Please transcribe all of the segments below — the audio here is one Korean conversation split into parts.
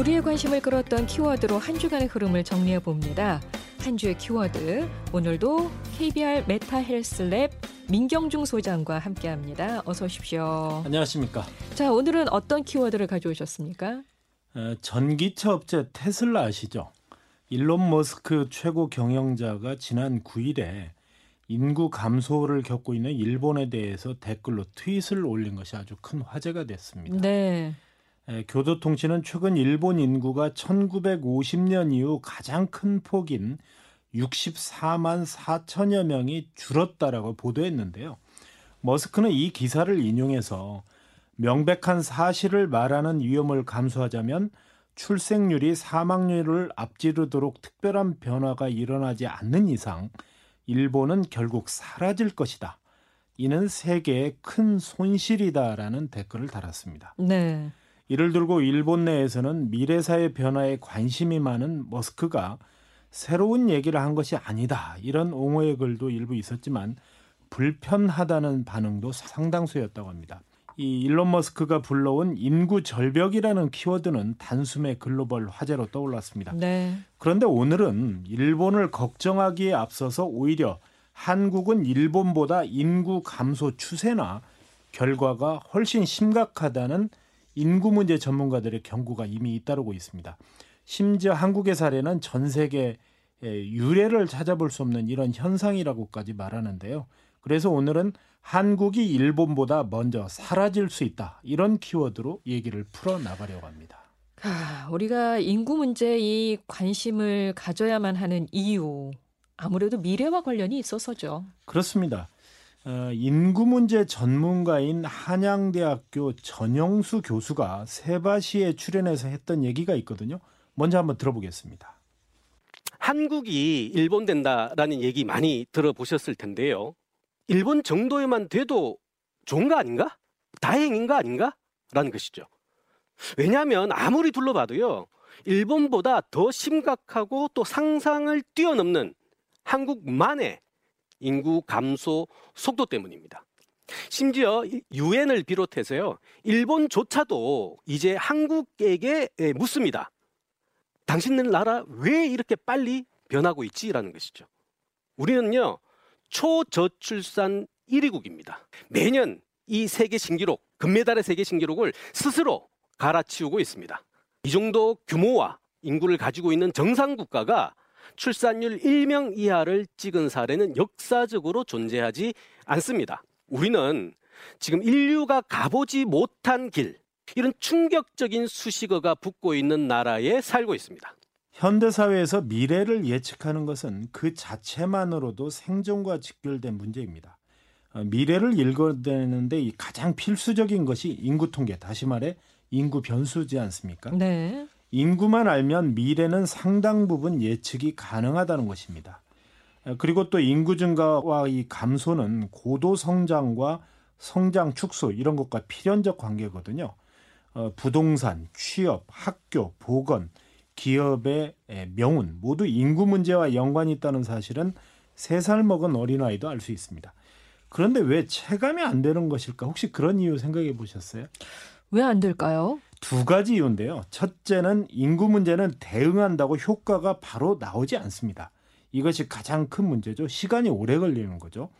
우리의 관심을 끌었던 키워드로 한 주간의 흐름을 정리해 봅니다. 한 주의 키워드 오늘도 KBR 메타 헬스랩 민경중 소장과 함께합니다. 어서 오십시오. 안녕하십니까. 자 오늘은 어떤 키워드를 가져오셨습니까? 어, 전기차 업체 테슬라 아시죠? 일론 머스크 최고 경영자가 지난 9일에 인구 감소를 겪고 있는 일본에 대해서 댓글로 트윗을 올린 것이 아주 큰 화제가 됐습니다. 네. 에, 교도통신은 최근 일본 인구가 1950년 이후 가장 큰 폭인 64만 4천여 명이 줄었다라고 보도했는데요. 머스크는 이 기사를 인용해서 명백한 사실을 말하는 위험을 감수하자면 출생률이 사망률을 앞지르도록 특별한 변화가 일어나지 않는 이상 일본은 결국 사라질 것이다. 이는 세계의 큰 손실이다라는 댓글을 달았습니다. 네. 이를 들고 일본 내에서는 미래사의 변화에 관심이 많은 머스크가 새로운 얘기를 한 것이 아니다. 이런 옹호의 글도 일부 있었지만 불편하다는 반응도 상당수였다고 합니다. 이 일론 머스크가 불러온 인구 절벽이라는 키워드는 단숨에 글로벌 화제로 떠올랐습니다. 네. 그런데 오늘은 일본을 걱정하기에 앞서서 오히려 한국은 일본보다 인구 감소 추세나 결과가 훨씬 심각하다는 인구 문제 전문가들의 경고가 이미 잇따르고 있습니다. 심지어 한국의 사례는 전 세계 유례를 찾아볼 수 없는 이런 현상이라고까지 말하는데요. 그래서 오늘은 한국이 일본보다 먼저 사라질 수 있다. 이런 키워드로 얘기를 풀어 나가려고 합니다. 아, 우리가 인구 문제에 이 관심을 가져야만 하는 이유 아무래도 미래와 관련이 있어서죠. 그렇습니다. 어, 인구 문제 전문가인 한양대학교 전영수 교수가 세바시에 출연해서 했던 얘기가 있거든요. 먼저 한번 들어보겠습니다. 한국이 일본 된다라는 얘기 많이 들어보셨을 텐데요. 일본 정도에만 돼도 좋은 거 아닌가? 다행인 거 아닌가? 라는 것이죠. 왜냐하면 아무리 둘러봐도요. 일본보다 더 심각하고 또 상상을 뛰어넘는 한국만의 인구 감소 속도 때문입니다. 심지어 유엔을 비롯해서요. 일본조차도 이제 한국에게 묻습니다. 당신네 나라 왜 이렇게 빨리 변하고 있지라는 것이죠. 우리는요. 초저출산 1위국입니다. 매년 이 세계 신기록, 금메달의 세계 신기록을 스스로 갈아치우고 있습니다. 이 정도 규모와 인구를 가지고 있는 정상 국가가 출산율 1명 이하를 찍은 사례는 역사적으로 존재하지 않습니다. 우리는 지금 인류가 가보지 못한 길, 이런 충격적인 수식어가 붙고 있는 나라에 살고 있습니다. 현대 사회에서 미래를 예측하는 것은 그 자체만으로도 생존과 직결된 문제입니다. 어, 미래를 읽어내는데 이 가장 필수적인 것이 인구 통계, 다시 말해 인구 변수지 않습니까? 네. 인구만 알면 미래는 상당 부분 예측이 가능하다는 것입니다. 어, 그리고 또 인구 증가와 이 감소는 고도 성장과 성장 축소 이런 것과 필연적 관계거든요. 어, 부동산, 취업, 학교, 보건, 기업의 명운 모두 인구 문제와 연관이 있다는 사실은 세 살 먹은 어린아이도 알 수 있습니다. 그런데 왜 체감이 안 되는 것일까? 혹시 그런 이유 생각해 보셨어요? 왜 안 될까요? 두 가지 이유인데요. 첫째는 인구 문제는 대응한다고 효과가 바로 나오지 않습니다. 이것이 가장 큰 문제죠. 시간이 오래 걸리는 거죠.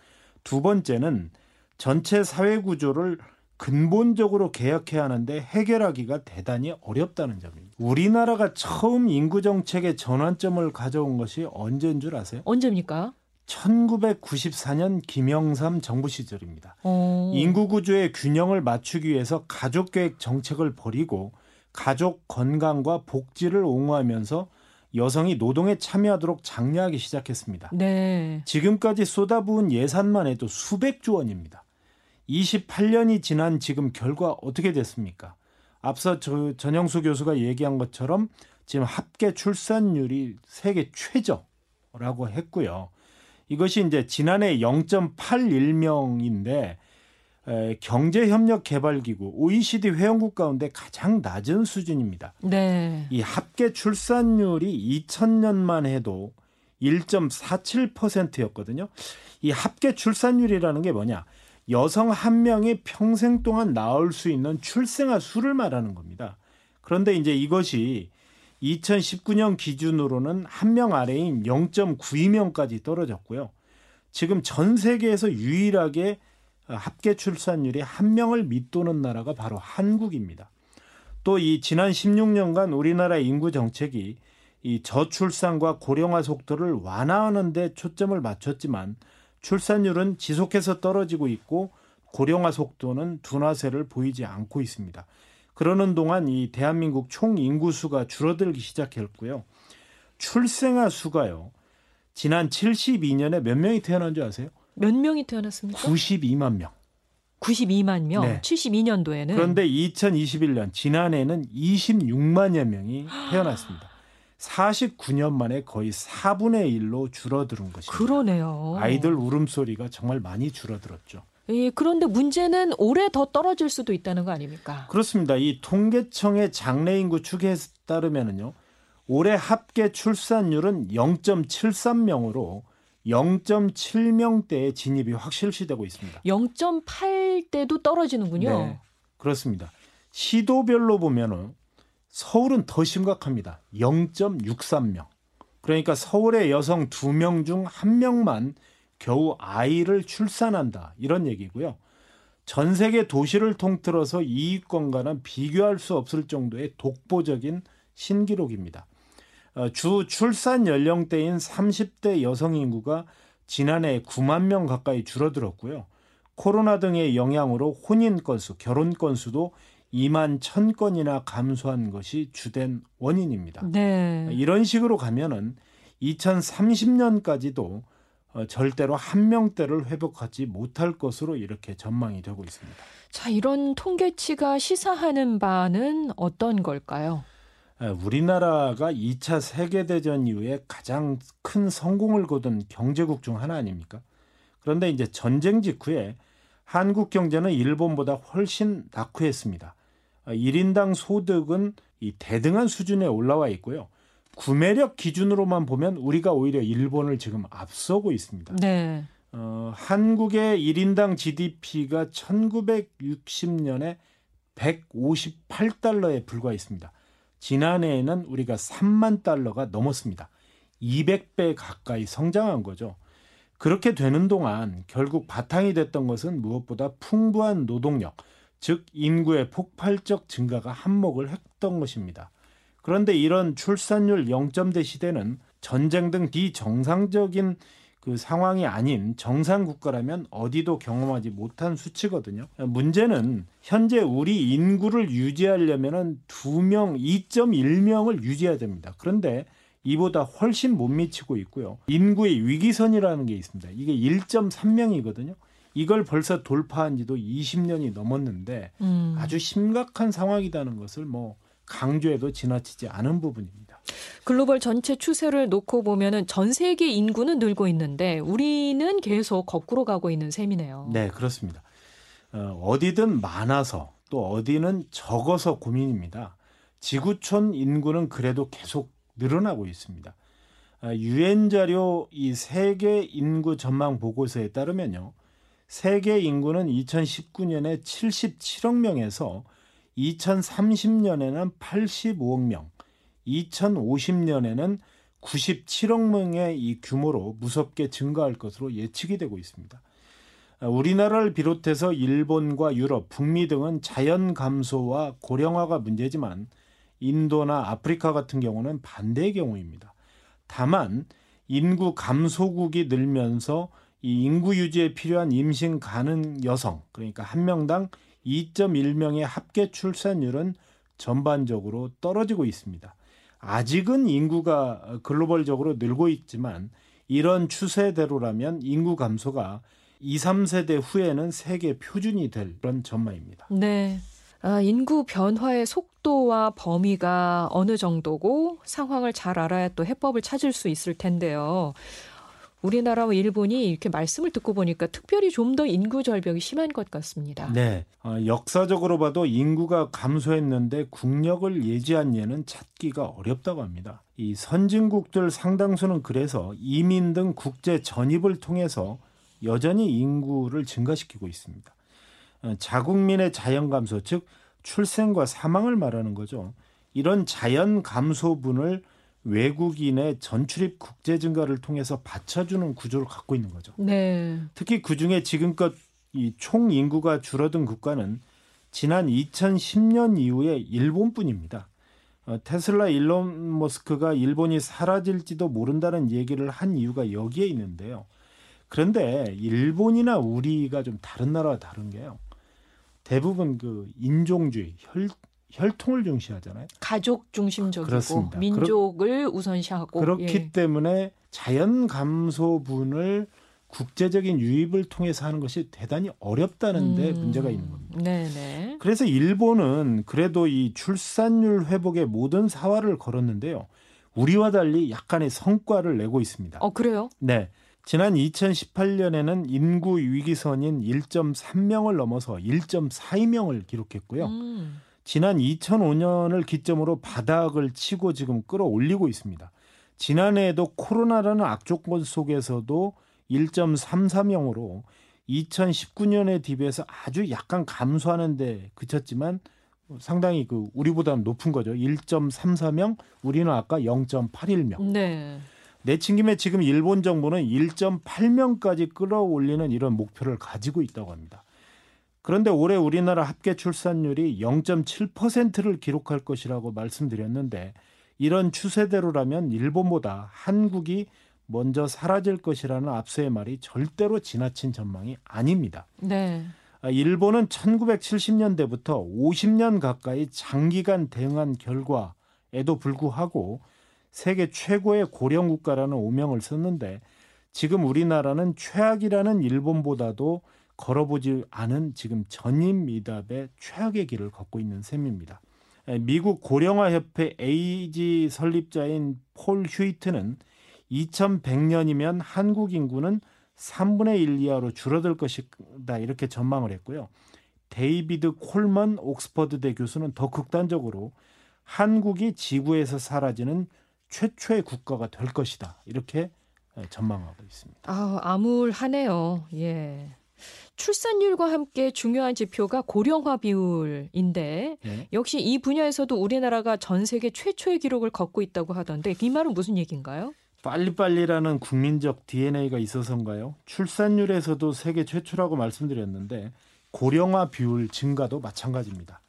두 번째는 전체 사회 구조를 근본적으로 개혁해야 하는데 해결하기가 대단히 어렵다는 점입니다. 우리나라가 처음 인구 정책의 전환점을 가져온 것이 언제인 줄 아세요? 언제입니까? 1994년 김영삼 정부 시절입니다. 어. 인구 구조의 균형을 맞추기 위해서 가족 계획 정책을 버리고 가족 건강과 복지를 옹호하면서 여성이 노동에 참여하도록 장려하기 시작했습니다. 네. 지금까지 쏟아부은 예산만 해도 수백조 원입니다. 28년이 지난 지금 결과 어떻게 됐습니까? 앞서 저 전영수 교수가 얘기한 것처럼 지금 합계 출산율이 세계 최저라고 했고요. 이것이 이제 지난해 0.81명인데 에, 경제협력개발기구 OECD 회원국 가운데 가장 낮은 수준입니다. 네. 이 합계 출산율이 2000년만 해도 1.47%였거든요. 이 합계 출산율이라는 게 뭐냐? 여성 한 명이 평생 동안 낳을 수 있는 출생아 수를 말하는 겁니다. 그런데 이제 이것이 2019년 기준으로는 한 명 아래인 0.92명까지 떨어졌고요. 지금 전 세계에서 유일하게 합계 출산율이 한 명을 밑도는 나라가 바로 한국입니다. 또 이 지난 16년간 우리나라 인구 정책이 이 저출산과 고령화 속도를 완화하는 데 초점을 맞췄지만 출산율은 지속해서 떨어지고 있고 고령화 속도는 둔화세를 보이지 않고 있습니다. 그러는 동안 이 대한민국 총 인구수가 줄어들기 시작했고요. 출생아 수가요. 지난 72년에 몇 명이 태어난 줄 아세요? 몇 명이 태어났습니까? 92만 명. 92만 명. 네. 72년도에는 그런데 2021년 지난해에는 26만여 명이 태어났습니다. 49년 만에 거의 4분의 1로 줄어드는 것입니다. 그러네요. 아이들 울음소리가 정말 많이 줄어들었죠. 예, 그런데 문제는 올해 더 떨어질 수도 있다는 거 아닙니까? 그렇습니다. 이 통계청의 장래 인구 추계에 따르면은요. 올해 합계 출산율은 0.73명으로 0.7명대의 진입이 확실시되고 있습니다. 0.8대도 떨어지는군요. 네, 그렇습니다. 시도별로 보면은 서울은 더 심각합니다. 0.63명. 그러니까 서울의 여성 2명 중 1명만 겨우 아이를 출산한다. 이런 얘기고요. 전 세계 도시를 통틀어서 이익권과는 비교할 수 없을 정도의 독보적인 신기록입니다. 어, 주 출산 연령대인 30대 여성 인구가 지난해 9만 명 가까이 줄어들었고요. 코로나 등의 영향으로 혼인 건수, 결혼 건수도 2만 1천 건이나 감소한 것이 주된 원인입니다. 네. 이런 식으로 가면은 2030년까지도 어, 절대로 한 명대를 회복하지 못할 것으로 이렇게 전망이 되고 있습니다. 자, 이런 통계치가 시사하는 바는 어떤 걸까요? 에, 우리나라가 2차 세계대전 이후에 가장 큰 성공을 거둔 경제국 중 하나 아닙니까? 그런데 이제 전쟁 직후에 한국 경제는 일본보다 훨씬 낙후했습니다. 어, 1인당 소득은 이 대등한 수준에 올라와 있고요. 구매력 기준으로만 보면 우리가 오히려 일본을 지금 앞서고 있습니다. 네. 어, 한국의 1인당 GDP가 1960년에 158달러에 불과했습니다. 지난해에는 우리가 3만 달러가 넘었습니다. 200배 가까이 성장한 거죠. 그렇게 되는 동안 결국 바탕이 됐던 것은 무엇보다 풍부한 노동력, 즉 인구의 폭발적 증가가 한몫을 했던 것입니다. 그런데 이런 출산율 0점대 시대는 전쟁 등 비정상적인 그 상황이 아닌 정상 국가라면 어디도 경험하지 못한 수치거든요. 문제는 현재 우리 인구를 유지하려면은 2명, 2.1명을 유지해야 됩니다. 그런데 이보다 훨씬 못 미치고 있고요. 인구의 위기선이라는 게 있습니다. 이게 1.3명이거든요. 이걸 벌써 돌파한 지도 20년이 넘었는데 음. 아주 심각한 상황이라는 것을 뭐 강조해도 지나치지 않은 부분입니다. 글로벌 전체 추세를 놓고 보면은 전 세계 인구는 늘고 있는데 우리는 계속 거꾸로 가고 있는 셈이네요. 네, 그렇습니다. 어, 어디든 많아서 또 어디는 적어서 고민입니다. 지구촌 인구는 그래도 계속 늘어나고 있습니다. 아, 유엔 자료 이 세계 인구 전망 보고서에 따르면요. 세계 인구는 2019년에 77억 명에서 2030년에는 85억 명, 2050년에는 97억 명의 이 규모로 무섭게 증가할 것으로 예측이 되고 있습니다. 아, 우리나라를 비롯해서 일본과 유럽, 북미 등은 자연 감소와 고령화가 문제지만 인도나 아프리카 같은 경우는 반대의 경우입니다. 다만 인구 감소국이 늘면서 이 인구 유지에 필요한 임신 가능 여성 그러니까 한 명당 2.1명의 합계 출산율은 전반적으로 떨어지고 있습니다. 아직은 인구가 글로벌적으로 늘고 있지만 이런 추세대로라면 인구 감소가 2, 3세대 후에는 세계 표준이 될 그런 전망입니다. 네. 아, 인구 변화의 속도와 범위가 어느 정도고 상황을 잘 알아야 또 해법을 찾을 수 있을 텐데요. 우리나라와 일본이 이렇게 말씀을 듣고 보니까 특별히 좀 더 인구 절벽이 심한 것 같습니다. 네. 어, 역사적으로 봐도 인구가 감소했는데 국력을 예지한 예는 찾기가 어렵다고 합니다. 이 선진국들 상당수는 그래서 이민 등 국제 전입을 통해서 여전히 인구를 증가시키고 있습니다. 어, 자국민의 자연 감소, 즉 출생과 사망을 말하는 거죠. 이런 자연 감소분을 외국인의 전출입 국제 증가를 통해서 받쳐주는 구조를 갖고 있는 거죠. 네. 특히 그 중에 지금껏 이 총 인구가 줄어든 국가는 지난 2010년 이후에 일본뿐입니다. 어, 테슬라 일론 머스크가 일본이 사라질지도 모른다는 얘기를 한 이유가 여기에 있는데요. 그런데 일본이나 우리가 좀 다른 나라와 다른 게요. 대부분 그 인종주의, 혈, 혈통을 중시하잖아요. 가족 중심적이고 그렇습니다. 민족을 우선시하고 그렇기 예. 때문에 자연 감소분을 국제적인 유입을 통해서 하는 것이 대단히 어렵다는데 음. 문제가 있는 겁니다. 네네. 그래서 일본은 그래도 이 출산율 회복에 모든 사활을 걸었는데요. 우리와 달리 약간의 성과를 내고 있습니다. 어 그래요? 네. 지난 2018년에는 인구 위기선인 1.3명을 넘어서 1.42명을 기록했고요. 음. 지난 2005년을 기점으로 바닥을 치고 지금 끌어올리고 있습니다. 지난해에도 코로나라는 악조건 속에서도 1.34명으로 2019년에 비해서 아주 약간 감소하는 데 그쳤지만 상당히 그 우리보다는 높은 거죠. 1.34명, 우리는 아까 0.81명. 네. 내친 김에 지금 일본 정부는 1.8명까지 끌어올리는 이런 목표를 가지고 있다고 합니다. 그런데 올해 우리나라 합계 출산율이 0.7%를 기록할 것이라고 말씀드렸는데 이런 추세대로라면 일본보다 한국이 먼저 사라질 것이라는 앞서의 말이 절대로 지나친 전망이 아닙니다. 네. 아, 일본은 1970년대부터 50년 가까이 장기간 대응한 결과에도 불구하고 세계 최고의 고령 국가라는 오명을 썼는데 지금 우리나라는 최악이라는 일본보다도 걸어보지 않은 지금 전임 미답의 최악의 길을 걷고 있는 셈입니다. 에, 미국 고령화 협회 에이지 설립자인 폴 휴이트는 2100년이면 한국 인구는 3분의 1 이하로 줄어들 것이다 이렇게 전망을 했고요. 데이비드 콜먼 옥스퍼드대 교수는 더 극단적으로 한국이 지구에서 사라지는 최초의 국가가 될 것이다 이렇게 전망하고 있습니다. 아, 암울하네요. 예. 출산율과 함께 중요한 지표가 고령화 비율인데 네. 역시 이 분야에서도 우리나라가 전 세계 최초의 기록을 걷고 있다고 하던데 이 말은 무슨 얘기인가요? 빨리빨리라는 국민적 DNA가 있어서인가요? 출산율에서도 세계 최초라고 말씀드렸는데 고령화 비율 증가도 마찬가지입니다.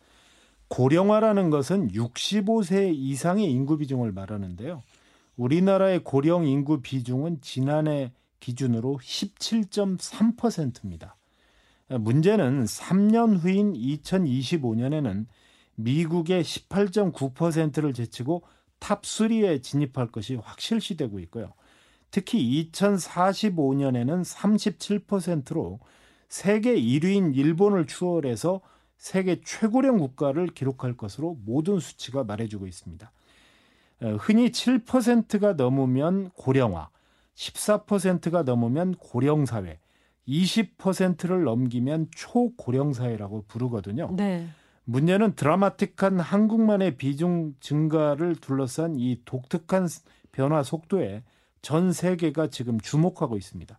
고령화라는 것은 65세 이상의 인구 비중을 말하는데요. 우리나라의 고령 인구 비중은 지난해 기준으로 17.3%입니다. 문제는 3년 후인 2025년에는 미국의 18.9%를 제치고 top 3에 진입할 것이 확실시되고 있고요. 특히 2045년에는 37%로 세계 1위인 일본을 추월해서 세계 최고령 국가를 기록할 것으로 모든 수치가 말해주고 있습니다. 어, 흔히 7%가 넘으면 고령화, 14%가 넘으면 고령 사회, 20%를 넘기면 초고령 사회라고 부르거든요. 네. 문제는 드라마틱한 한국만의 비중 증가를 둘러싼 이 독특한 변화 속도에 전 세계가 지금 주목하고 있습니다.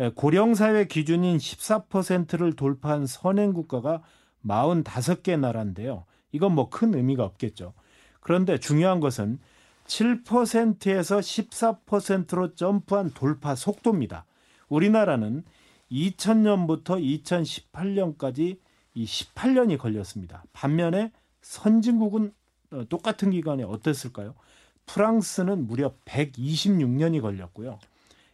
에, 고령 사회 기준인 14%를 돌파한 선행 국가가 45개 나라인데요. 이건 뭐 큰 의미가 없겠죠. 그런데 중요한 것은 7%에서 14%로 점프한 돌파 속도입니다. 우리나라는 2000년부터 2018년까지 이 18년이 걸렸습니다. 반면에 선진국은 어, 똑같은 기간에 어땠을까요? 프랑스는 무려 126년이 걸렸고요.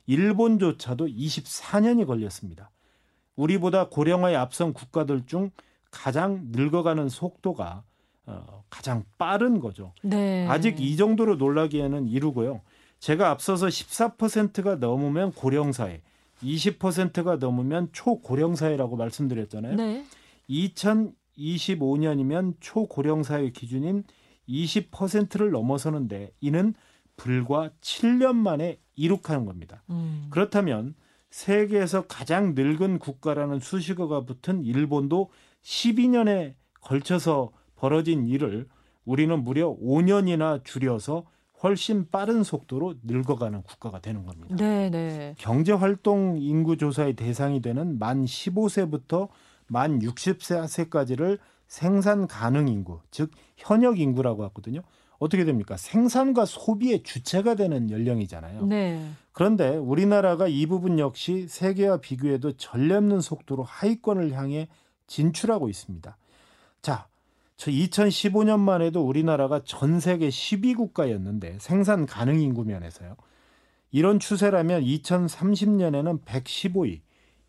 일본조차도 24년이 걸렸습니다. 우리보다 고령화에 앞선 국가들 중 가장 늙어가는 속도가 어, 가장 빠른 거죠. 네. 아직 이 정도로 놀라기에는 이르고요. 제가 앞서서 14%가 넘으면 고령사회, 20%가 넘으면 초고령사회라고 말씀드렸잖아요. 네. 2025년이면 초고령사회 기준인 20%를 넘어서는데 이는 불과 7년 만에 이룩하는 겁니다. 음. 그렇다면 세계에서 가장 늙은 국가라는 수식어가 붙은 일본도 12년에 걸쳐서 벌어진 일을 우리는 무려 5년이나 줄여서 훨씬 빠른 속도로 늙어가는 국가가 되는 겁니다. 네, 네. 경제 활동 인구 조사의 대상이 되는 만 15세부터 만 60세까지를 생산 가능 인구, 즉 현역 인구라고 하거든요. 어떻게 됩니까? 생산과 소비의 주체가 되는 연령이잖아요. 네. 그런데 우리나라가 이 부분 역시 세계와 비교해도 전례 없는 속도로 하위권을 향해 진출하고 있습니다. 자, 저 2015년만 해도 우리나라가 전 세계 10위국가였는데 생산 가능 인구 면에서요. 이런 추세라면 2030년에는 115위,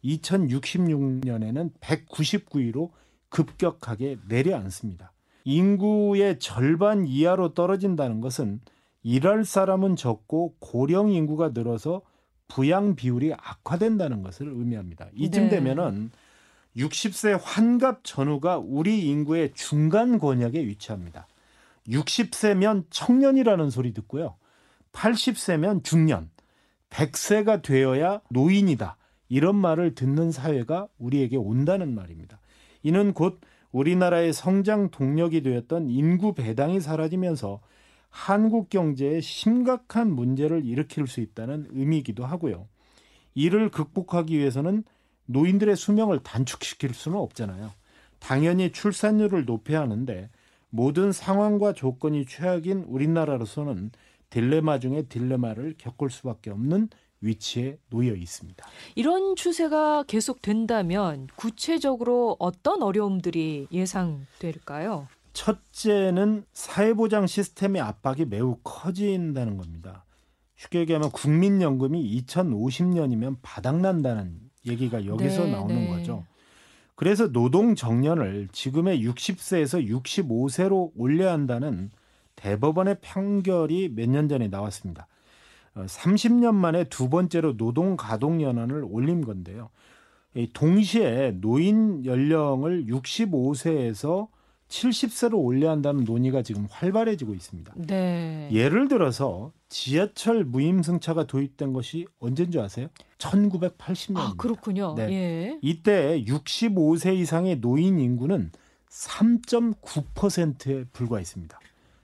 2066년에는 199위로 급격하게 내려앉습니다. 인구의 절반 이하로 떨어진다는 것은 일할 사람은 적고 고령 인구가 늘어서 부양 비율이 악화된다는 것을 의미합니다. 이쯤 네. 되면은 60세 환갑 전후가 우리 인구의 중간 권역에 위치합니다. 60세면 청년이라는 소리 듣고요. 80세면 중년, 100세가 되어야 노인이다. 이런 말을 듣는 사회가 우리에게 온다는 말입니다. 이는 곧 우리나라의 성장 동력이 되었던 인구 배당이 사라지면서 한국 경제에 심각한 문제를 일으킬 수 있다는 의미이기도 하고요. 이를 극복하기 위해서는 노인들의 수명을 단축시킬 수는 없잖아요. 당연히 출산율을 높여야 하는데 모든 상황과 조건이 최악인 우리나라로서는 딜레마 중에 딜레마를 겪을 수밖에 없는 위치에 놓여 있습니다. 이런 추세가 계속된다면 구체적으로 어떤 어려움들이 예상될까요? 첫째는 사회보장 시스템의 압박이 매우 커진다는 겁니다. 쉽게 얘기하면 국민연금이 2050년이면 바닥난다는 얘기가 여기서 네, 나오는 네. 거죠. 그래서 노동 정년을 지금의 60세에서 65세로 올려야 한다는 대법원의 판결이 몇 년 전에 나왔습니다. 어, 30년 만에 두 번째로 노동 가동 연한을 올린 건데요. 이 동시에 노인 연령을 65세에서 70세로 올려야 한다는 논의가 지금 활발해지고 있습니다. 네. 예를 들어서 지하철 무임승차가 도입된 것이 언제인 줄 아세요? 1980년입니다. 아, 그렇군요. 네. 예. 이때 65세 이상의 노인 인구는 3.9%에 불과했습니다.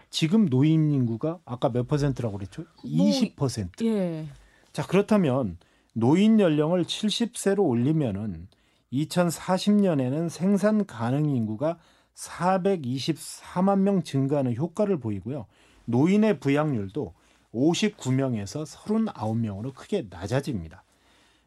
지금 노인 인구가 아까 몇 퍼센트라고 그랬죠? 뭐, 20%. 예. 자, 그렇다면 노인 연령을 70세로 올리면은 2040년에는 생산 가능 인구가 424만 명 증가하는 효과를 보이고요. 노인의 부양률도 59명에서 39명으로 크게 낮아집니다.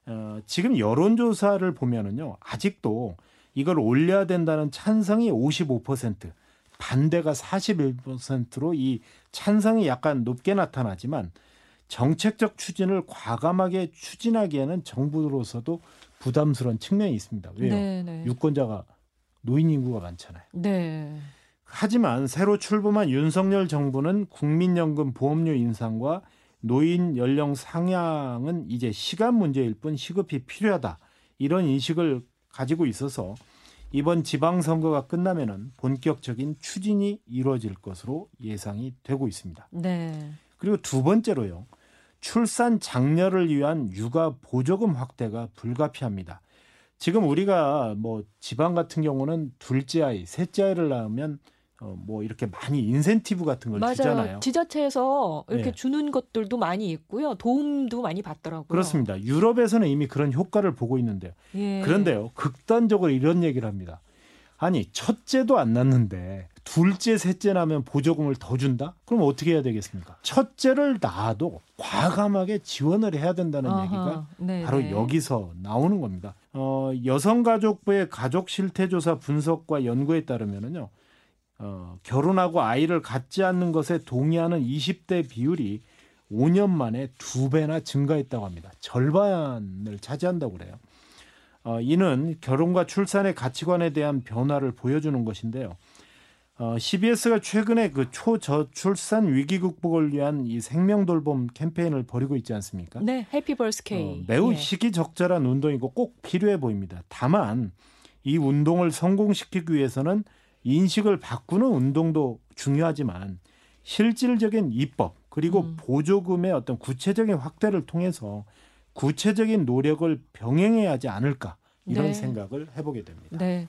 어, 지금 여론조사를 보면은요, 아직도 이걸 올려야 된다는 찬성이 55%, 반대가 41%로 이 찬성이 약간 높게 나타나지만 정책적 추진을 과감하게 추진하기에는 정부로서도 부담스러운 측면이 있습니다. 왜요? 네, 네. 유권자가 노인 인구가 많잖아요. 네. 하지만 새로 출범한 윤석열 정부는 국민연금 보험료 인상과 노인 연령 상향은 이제 시간 문제일 뿐 시급히 필요하다. 이런 인식을 가지고 있어서 이번 지방선거가 끝나면은 본격적인 추진이 이루어질 것으로 예상이 되고 있습니다. 네. 그리고 두 번째로요. 출산 장려를 위한 육아 보조금 확대가 불가피합니다. 지금 우리가 뭐 지방 같은 경우는 둘째 아이, 셋째 아이를 낳으면 어뭐 이렇게 많이 인센티브 같은 걸 맞아요. 주잖아요. 지자체에서 이렇게 네. 주는 것들도 많이 있고요. 도움도 많이 받더라고요. 그렇습니다. 유럽에서는 이미 그런 효과를 보고 있는데요. 예. 그런데요, 극단적으로 이런 얘기를 합니다. 아니, 첫째도 안 낳는데 둘째, 셋째 나면 보조금을 더 준다? 그럼 어떻게 해야 되겠습니까? 첫째를 낳아도 과감하게 지원을 해야 된다는 아하, 얘기가 네, 바로 네. 여기서 나오는 겁니다. 어, 여성가족부의 가족 실태조사 분석과 연구에 따르면은요, 어, 결혼하고 아이를 갖지 않는 것에 동의하는 20대 비율이 5년 만에 두 배나 증가했다고 합니다. 절반을 차지한다고 그래요. 어, 이는 결혼과 출산의 가치관에 대한 변화를 보여주는 것인데요. 어, CBS가 최근에 그 초저출산 위기 극복을 위한 이 생명돌봄 캠페인을 벌이고 있지 않습니까? 네, 해피 벌스 어, K. 매우 예. 시기적절한 운동이고 꼭 필요해 보입니다. 다만 이 운동을 성공시키기 위해서는 인식을 바꾸는 운동도 중요하지만 실질적인 입법 그리고 음. 보조금의 어떤 구체적인 확대를 통해서 구체적인 노력을 병행해야 하지 않을까 이런 네. 생각을 해보게 됩니다. 네.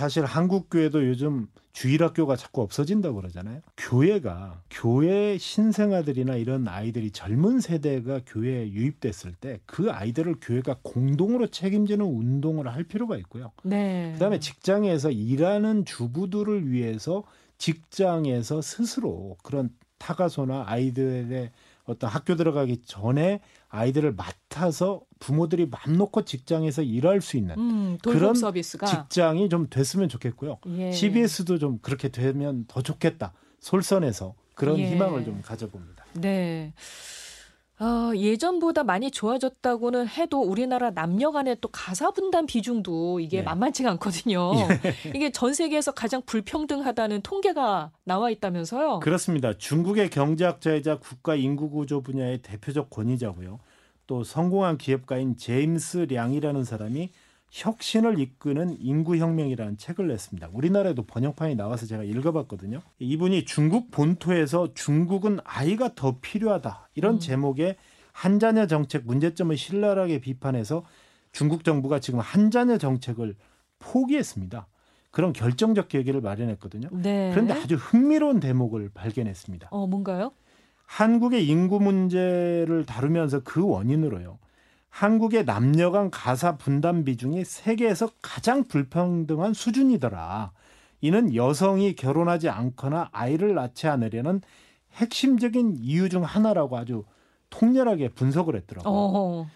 사실 한국 교회도 요즘 주일학교가 자꾸 없어진다고 그러잖아요. 교회가 교회 신생아들이나 이런 아이들이 젊은 세대가 교회에 유입됐을 때 그 아이들을 교회가 공동으로 책임지는 운동을 할 필요가 있고요. 네. 그다음에 직장에서 일하는 주부들을 위해서 직장에서 스스로 그런 타가소나 아이들의 어떤 학교 들어가기 전에 아이들을 맡아서 부모들이 맘 놓고 직장에서 일할 수 있는 음, 그런 서비스가 직장이 좀 됐으면 좋겠고요. 예. CBS도 좀 그렇게 되면 더 좋겠다. 솔선해서 그런 예. 희망을 좀 가져봅니다. 네. 어, 예전보다 많이 좋아졌다고는 해도 우리나라 남녀 간의 또 가사 분담 비중도 이게 네. 만만치가 않거든요. 이게 전 세계에서 가장 불평등하다는 통계가 나와 있다면서요. 그렇습니다. 중국의 경제학자이자 국가 인구 구조 분야의 대표적 권위자고요. 또 성공한 기업가인 제임스 량이라는 사람이 혁신을 이끄는 인구혁명이라는 책을 냈습니다. 우리나라에도 번역판이 나와서 제가 읽어봤거든요. 이분이 중국 본토에서 중국은 아이가 더 필요하다 이런 음. 제목의 한자녀 정책 문제점을 신랄하게 비판해서 중국 정부가 지금 한자녀 정책을 포기했습니다. 그런 결정적 계기를 마련했거든요. 네. 그런데 아주 흥미로운 대목을 발견했습니다. 어, 뭔가요? 한국의 인구 문제를 다루면서 그 원인으로요. 한국의 남녀 간 가사 분담 비중이 세계에서 가장 불평등한 수준이더라. 이는 여성이 결혼하지 않거나 아이를 낳지 않으려는 핵심적인 이유 중 하나라고 아주 통렬하게 분석을 했더라고요. 어.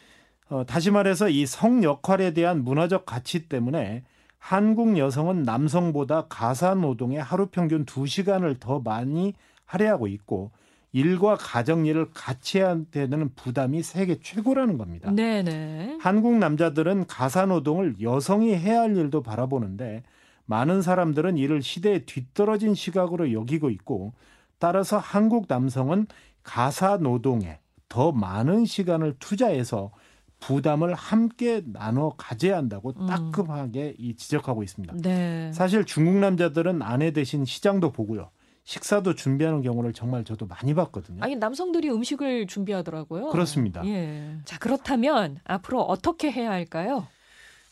어, 다시 말해서 이 성 역할에 대한 문화적 가치 때문에 한국 여성은 남성보다 가사 노동에 하루 평균 2시간을 더 많이 할애하고 있고 일과 가정 일을 같이 해야 되는 부담이 세계 최고라는 겁니다. 네, 네. 한국 남자들은 가사 노동을 여성이 해야 할 일도 바라보는데 많은 사람들은 이를 시대에 뒤떨어진 시각으로 여기고 있고 따라서 한국 남성은 가사 노동에 더 많은 시간을 투자해서 부담을 함께 나눠 가져야 한다고 음. 따끔하게 이 지적하고 있습니다. 네. 사실 중국 남자들은 아내 대신 시장도 보고요. 식사도 준비하는 경우를 정말 저도 많이 봤거든요. 아니 남성들이 음식을 준비하더라고요. 그렇습니다. 예. 자 그렇다면 앞으로 어떻게 해야 할까요?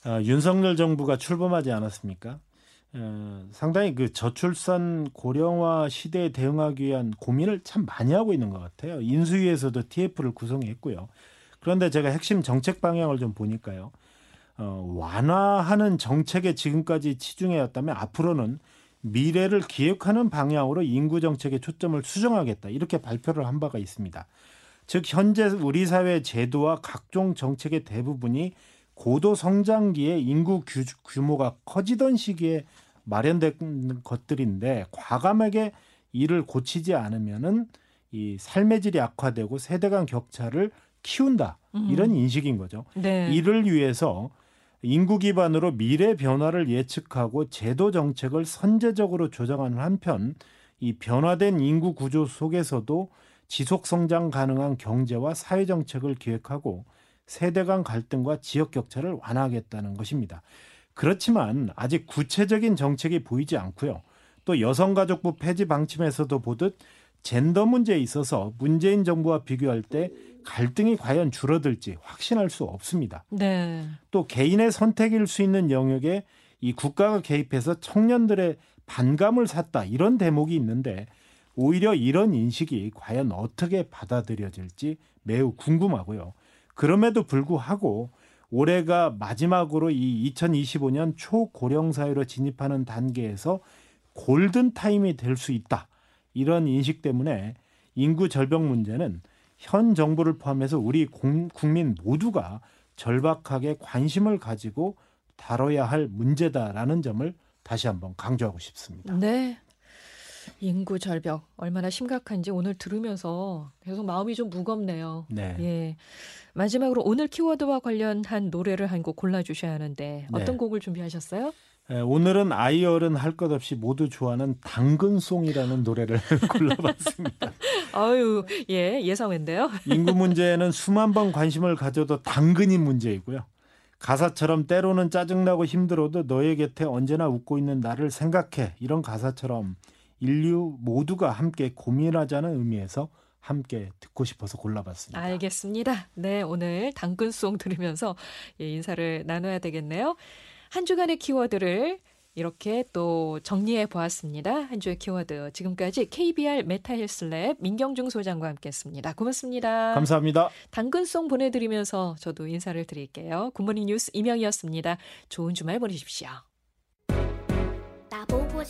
어, 윤석열 정부가 출범하지 않았습니까? 어, 상당히 그 저출산 고령화 시대에 대응하기 위한 고민을 참 많이 하고 있는 것 같아요. 인수위에서도 TF를 구성했고요. 그런데 제가 핵심 정책 방향을 좀 보니까요. 어, 완화하는 정책에 지금까지 치중해왔다면 앞으로는 미래를 기획하는 방향으로 인구 정책의 초점을 수정하겠다 이렇게 발표를 한 바가 있습니다. 즉 현재 우리 사회 제도와 각종 정책의 대부분이 고도 성장기에 인구 규, 규모가 커지던 시기에 마련된 것들인데 과감하게 이를 고치지 않으면은 이 삶의 질이 악화되고 세대 간 격차를 키운다 음. 이런 인식인 거죠. 네. 이를 위해서 인구 기반으로 미래 변화를 예측하고 제도 정책을 선제적으로 조정하는 한편 이 변화된 인구 구조 속에서도 지속 성장 가능한 경제와 사회 정책을 기획하고 세대 간 갈등과 지역 격차를 완화하겠다는 것입니다. 그렇지만 아직 구체적인 정책이 보이지 않고요. 또 여성가족부 폐지 방침에서도 보듯 젠더 문제에 있어서 문재인 정부와 비교할 때 갈등이 과연 줄어들지 확신할 수 없습니다. 네. 또 개인의 선택일 수 있는 영역에 이 국가가 개입해서 청년들의 반감을 샀다 이런 대목이 있는데 오히려 이런 인식이 과연 어떻게 받아들여질지 매우 궁금하고요. 그럼에도 불구하고 올해가 마지막으로 이 2025년 초고령 사회로 진입하는 단계에서 골든 타임이 될 수 있다. 이런 인식 때문에 인구 절벽 문제는 현 정부를 포함해서 우리 공- 국민 모두가 절박하게 관심을 가지고 다뤄야 할 문제다라는 점을 다시 한번 강조하고 싶습니다. 네. 인구 절벽 얼마나 심각한지 오늘 들으면서 계속 마음이 좀 무겁네요. 네. 예. 마지막으로 오늘 키워드와 관련한 노래를 한 곡 골라 주셔야 하는데 어떤 네. 곡을 준비하셨어요? 에, 오늘은 아이 어른 할것 없이 모두 좋아하는 당근송이라는 노래를 골라봤습니다. 아유, 예, 예상인데요. 인구 문제에는 수만 번 관심을 가져도 당근이 문제이고요. 가사처럼 때로는 짜증나고 힘들어도 너의 곁에 언제나 웃고 있는 나를 생각해 이런 가사처럼 인류 모두가 함께 고민하자는 의미에서 함께 듣고 싶어서 골라봤습니다. 알겠습니다. 네, 오늘 당근송 들으면서 예, 인사를 나눠야 되겠네요. 한 주간의 키워드를 이렇게 또 정리해 보았습니다. 한 주의 키워드. 지금까지 KBR 메타헬스랩 민경중 소장과 함께 했습니다. 고맙습니다. 감사합니다. 당근송 보내드리면서 저도 인사를 드릴게요. 굿모닝 뉴스 이명이었습니다. 좋은 주말 보내십시오. 나보고